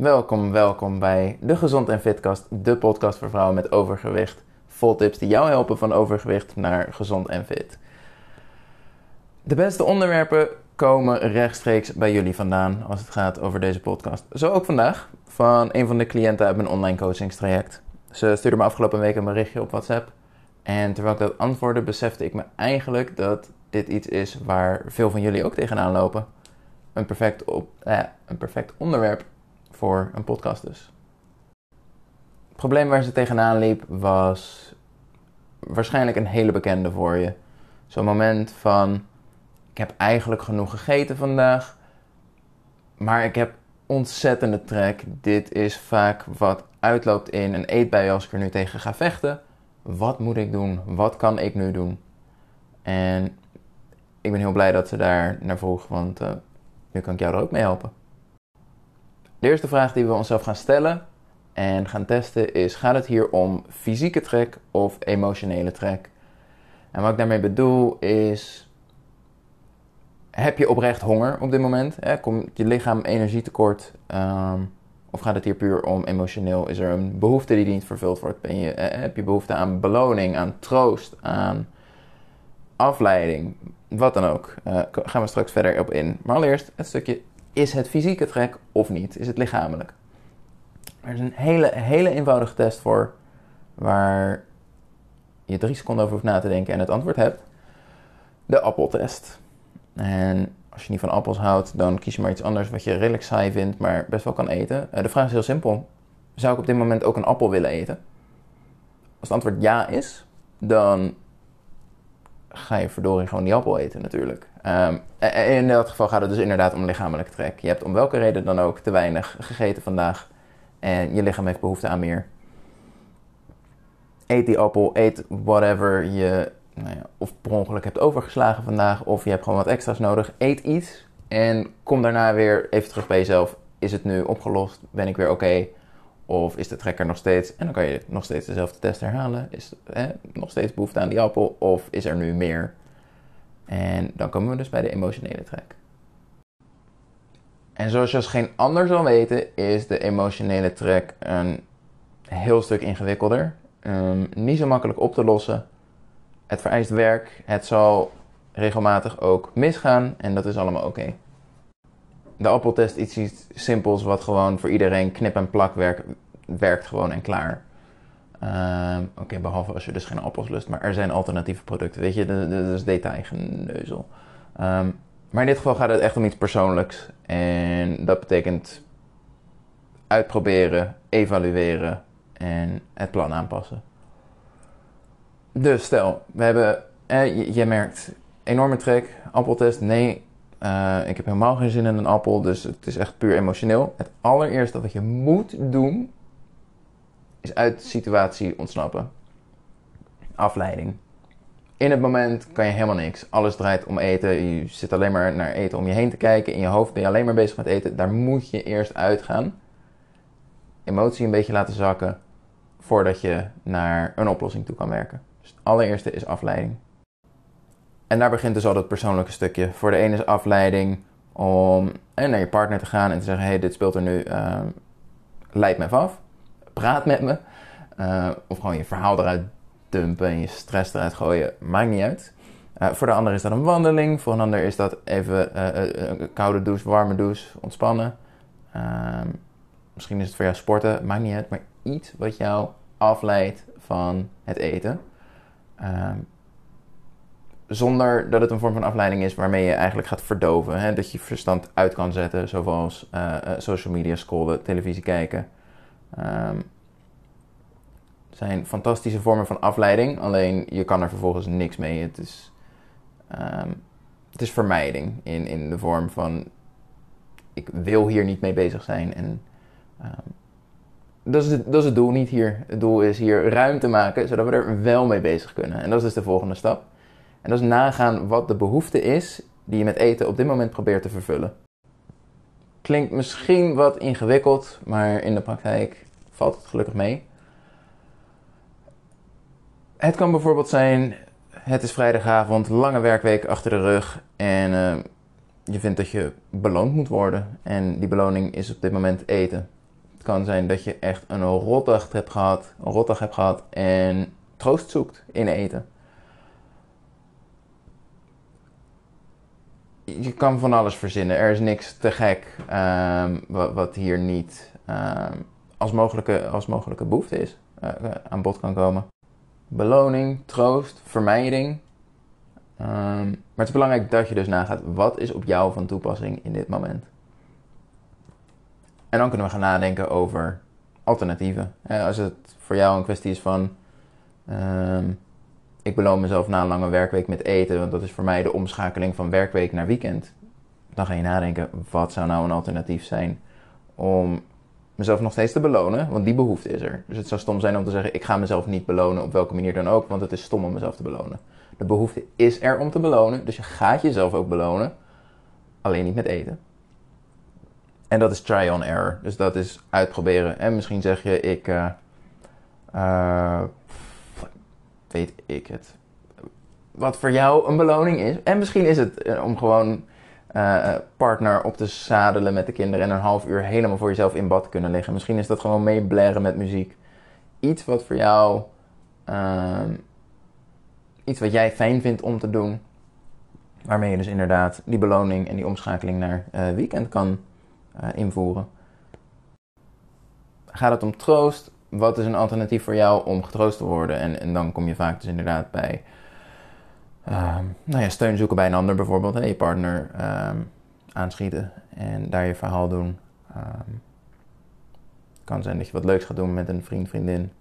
Welkom, welkom bij de Gezond en Fitcast, de podcast voor vrouwen met overgewicht. Vol tips die jou helpen van overgewicht naar gezond en fit. De beste onderwerpen komen rechtstreeks bij jullie vandaan als het gaat over deze podcast. Zo ook vandaag van een van de cliënten uit mijn online coachingstraject. Ze stuurde me afgelopen week een berichtje op WhatsApp. En terwijl ik dat antwoordde, besefte ik me eigenlijk dat dit iets is waar veel van jullie ook tegenaan lopen. Een perfect, op, eh, een perfect onderwerp voor een podcast dus. Het probleem waar ze tegenaan liep was waarschijnlijk een hele bekende voor je. Zo'n moment van, ik heb eigenlijk genoeg gegeten vandaag, maar ik heb ontzettende trek. Dit is vaak wat uitloopt in een eetbui als ik er nu tegen ga vechten. Wat moet ik doen? Wat kan ik nu doen? En ik ben heel blij dat ze daar naar vroeg, want uh, nu kan ik jou er ook mee helpen. De eerste vraag die we onszelf gaan stellen en gaan testen is: gaat het hier om fysieke trek of emotionele trek? En wat ik daarmee bedoel is: heb je oprecht honger op dit moment? Komt je lichaam energietekort? Um, of gaat het hier puur om emotioneel? Is er een behoefte die niet vervuld wordt? Ben je, eh, heb je behoefte aan beloning, aan troost, aan afleiding? Wat dan ook. Uh, gaan we straks verder op in. Maar allereerst het stukje: is het fysieke trek of niet? Is het lichamelijk? Er is een hele, hele eenvoudige test voor waar je drie seconden over hoeft na te denken en het antwoord hebt. De appeltest. En als je niet van appels houdt, dan kies je maar iets anders wat je redelijk saai vindt, maar best wel kan eten. Uh, de vraag is heel simpel. Zou ik op dit moment ook een appel willen eten? Als het antwoord ja is, dan ga je verdorie gewoon die appel eten natuurlijk. Um, in dat geval gaat het dus inderdaad om lichamelijke trek. Je hebt om welke reden dan ook te weinig gegeten vandaag en je lichaam heeft behoefte aan meer. Eet die appel, eet whatever je nou of per ongeluk hebt overgeslagen vandaag, of je hebt gewoon wat extra's nodig. Eet iets en kom daarna weer even terug bij jezelf. Is het nu opgelost? Ben ik weer oké? Of is de trekker nog steeds? En dan kan je nog steeds dezelfde test herhalen. Is hè, nog steeds behoefte aan die appel? Of is er nu meer? En dan komen we dus bij de emotionele trek. En zoals je als geen ander zal weten, is de emotionele trek een heel stuk ingewikkelder. Um, niet zo makkelijk op te lossen. Het vereist werk. Het zal regelmatig ook misgaan. En dat is allemaal oké. De appeltest is iets simpels wat gewoon voor iedereen knip- en plak werkt gewoon en klaar. Uh, Oké, behalve als je dus geen appels lust, maar er zijn alternatieve producten. Weet je, dat, is detailgeneuzel. Um, maar in dit geval gaat het echt om iets persoonlijks. En dat betekent uitproberen, evalueren en het plan aanpassen. Dus stel, we hebben, eh, je, merkt enorme trek, appeltest, nee, uh, ik heb helemaal geen zin in een appel, dus het is echt puur emotioneel. Het allereerste wat je moet doen, is uit de situatie ontsnappen. Afleiding. In het moment kan je helemaal niks. Alles draait om eten. Je zit alleen maar naar eten om je heen te kijken. In je hoofd ben je alleen maar bezig met eten. Daar moet je eerst uitgaan. Emotie een beetje laten zakken voordat je naar een oplossing toe kan werken. Dus het allereerste is afleiding. En daar begint dus al dat persoonlijke stukje. Voor de ene is afleiding om naar je partner te gaan en te zeggen: hey, dit speelt er nu, uh, leid me af praat met me. Uh, of gewoon je verhaal eruit dumpen en je stress eruit gooien. Maakt niet uit. Uh, voor de ander is dat een wandeling. Voor een ander is dat even uh, een koude douche, warme douche, ontspannen. Ehm, misschien is het voor jou sporten, maakt niet uit. Maar iets wat jou afleidt van het eten. Ehm, zonder dat het een vorm van afleiding is waarmee je eigenlijk gaat verdoven. Hè? Dat je verstand uit kan zetten, zoals social media scrollen, televisie kijken. Um, zijn fantastische vormen van afleiding, alleen je kan er vervolgens niks mee. Het is, um, het is vermijding in, in de vorm van ik wil hier niet mee bezig zijn. En um, dat, is het, dat is het doel niet hier. Het doel is hier ruimte maken zodat we er wel mee bezig kunnen. En dat is dus de volgende stap. En dat is nagaan wat de behoefte is die je met eten op dit moment probeert te vervullen. Klinkt misschien wat ingewikkeld, maar in de praktijk valt het gelukkig mee. Het kan bijvoorbeeld zijn, het is vrijdagavond, lange werkweek achter de rug en uh, je vindt dat je beloond moet worden. En die beloning is op dit moment eten. Het kan zijn dat je echt een rotdag hebt gehad, een rotdag hebt gehad en troost zoekt in eten. Je kan van alles verzinnen. Er is niks te gek ehm, wat, hier niet ehm, als, mogelijke, als mogelijke behoefte is, uh, aan bod kan komen. Beloning, troost, vermijding. Um, maar het is belangrijk dat je dus nagaat, wat is op jou van toepassing in dit moment? En dan kunnen we gaan nadenken over alternatieven. als het voor jou een kwestie is van, ik beloon mezelf na een lange werkweek met eten, want dat is voor mij de omschakeling van werkweek naar weekend. Dan ga je nadenken, wat zou nou een alternatief zijn om mezelf nog steeds te belonen, want die behoefte is er. Dus het zou stom zijn om te zeggen, ik ga mezelf niet belonen op welke manier dan ook, want het is stom om mezelf te belonen. De behoefte is er om te belonen, dus je gaat jezelf ook belonen, alleen niet met eten. En dat is try on error, dus dat is uitproberen. En misschien zeg je, ik, uh, uh, weet ik het, wat voor jou een beloning is. En misschien is het eh, om gewoon uh, partner op te zadelen met de kinderen en een half uur helemaal voor jezelf in bad kunnen liggen. Misschien is dat gewoon meeblaren met muziek. Iets wat voor jou, uh, iets wat jij fijn vindt om te doen. Waarmee je dus inderdaad die beloning en die omschakeling naar uh, weekend kan invoeren. Gaat het om troost? Wat is een alternatief voor jou om getroost te worden? En, en dan kom je vaak dus inderdaad bij Ehm, nou ja, steun zoeken bij een ander bijvoorbeeld. Hè, je partner um, aanschieten en daar je verhaal doen. Um, kan zijn dat je wat leuks gaat doen met een vriend, vriendin.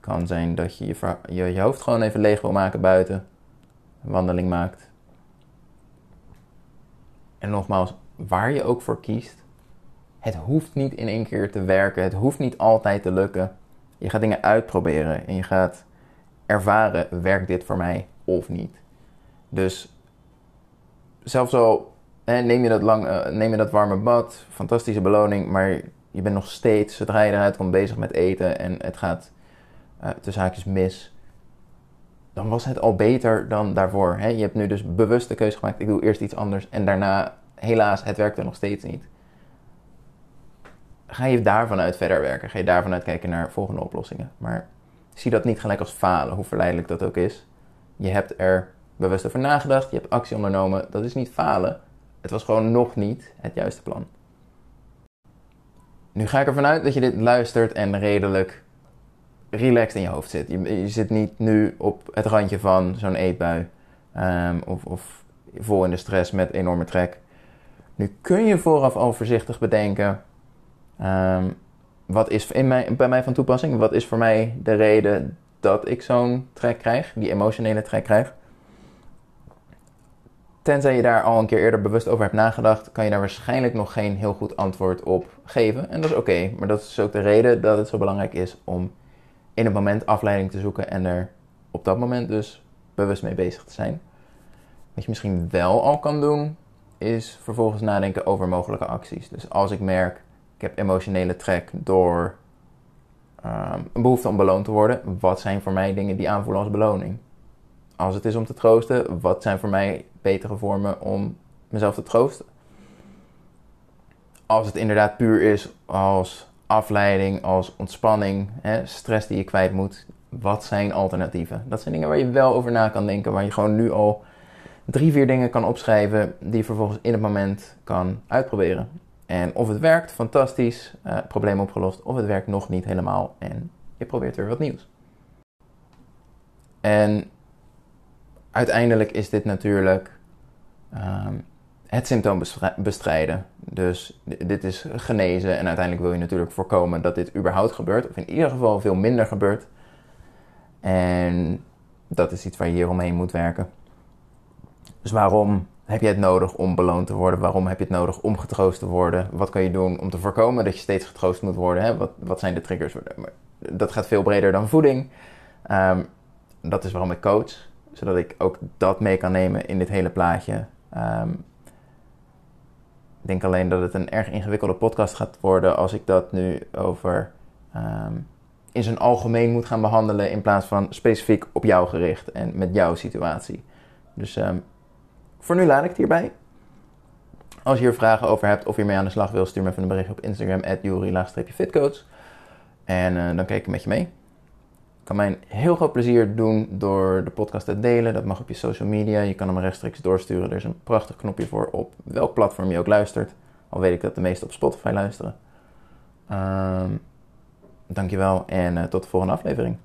kan zijn dat je je, je je, hoofd gewoon even leeg wil maken buiten. Een wandeling maakt. En nogmaals, waar je ook voor kiest. Het hoeft niet in één keer te werken. Het hoeft niet altijd te lukken. Je gaat dingen uitproberen en je gaat ervaren, werkt dit voor mij? of niet. Dus zelfs al neem, je dat lang, uh, neem je dat warme bad, fantastische beloning, maar je bent nog steeds, zodra je eruit komt, bezig met eten en het gaat uh, tussen haakjes mis. Dan was het al beter dan daarvoor. Hè? Je hebt nu dus bewust de keuze gemaakt, ik doe eerst iets anders en daarna, helaas, het werkte nog steeds niet. Ga je daarvan uit verder werken? Ga je daarvan uit kijken naar volgende oplossingen? Maar zie dat niet gelijk als falen, hoe verleidelijk dat ook is. Je hebt er bewust over nagedacht, je hebt actie ondernomen. Dat is niet falen. Het was gewoon nog niet het juiste plan. Nu ga ik ervan uit dat je dit luistert en redelijk relaxed in je hoofd zit. Je, zit niet nu op het randje van zo'n eetbui um, of, of vol in de stress met enorme trek. Nu kun je vooraf al voorzichtig bedenken: um, wat is in bij mij van toepassing? Wat is voor mij de reden dat ik zo'n trek krijg, die emotionele trek krijg. Tenzij je daar al een keer eerder bewust over hebt nagedacht, kan je daar waarschijnlijk nog geen heel goed antwoord op geven. En dat is oké, maar dat is ook de reden dat het zo belangrijk is om in het moment afleiding te zoeken en er op dat moment dus bewust mee bezig te zijn. Wat je misschien wel al kan doen, is vervolgens nadenken over mogelijke acties. Dus als ik merk, heb emotionele trek door Ehm, een behoefte om beloond te worden. Wat zijn voor mij dingen die aanvoelen als beloning? Als het is om te troosten, wat zijn voor mij betere vormen om mezelf te troosten? Als het inderdaad puur is als afleiding, als ontspanning, hè, stress die je kwijt moet, wat zijn alternatieven? Dat zijn dingen waar je wel over na kan denken, waar je gewoon nu al drie, vier dingen kan opschrijven die je vervolgens in het moment kan uitproberen. En of het werkt, fantastisch, uh, probleem opgelost. Of het werkt nog niet helemaal en je probeert weer wat nieuws. En uiteindelijk is dit natuurlijk um, het symptoom bestrijden. Dus dit is genezen en uiteindelijk wil je natuurlijk voorkomen dat dit überhaupt gebeurt. Of in ieder geval veel minder gebeurt. En dat is iets waar je hier omheen moet werken. Dus waarom heb je het nodig om beloond te worden? Waarom heb je het nodig om getroost te worden? Wat kan je doen om te voorkomen dat je steeds getroost moet worden? Hè? Wat, wat zijn de triggers? Dat gaat veel breder dan voeding. Um, dat is waarom ik coach, zodat ik ook dat mee kan nemen in dit hele plaatje. Um, ik denk alleen dat het een erg ingewikkelde podcast gaat worden als ik dat nu over um, in zijn algemeen moet gaan behandelen in plaats van specifiek op jou gericht en met jouw situatie. Dus voor nu laat ik het hierbij. Als je hier vragen over hebt of je mee aan de slag wil, stuur me even een bericht op Instagram, fitcoach. En uh, dan kijk ik met je mee. kan mij heel groot plezier doen door de podcast te delen. Dat mag op je social media. Je kan hem rechtstreeks doorsturen. Er is een prachtig knopje voor op welk platform je ook luistert. Al weet ik dat de meesten op Spotify luisteren. Um, dankjewel en uh, tot de volgende aflevering.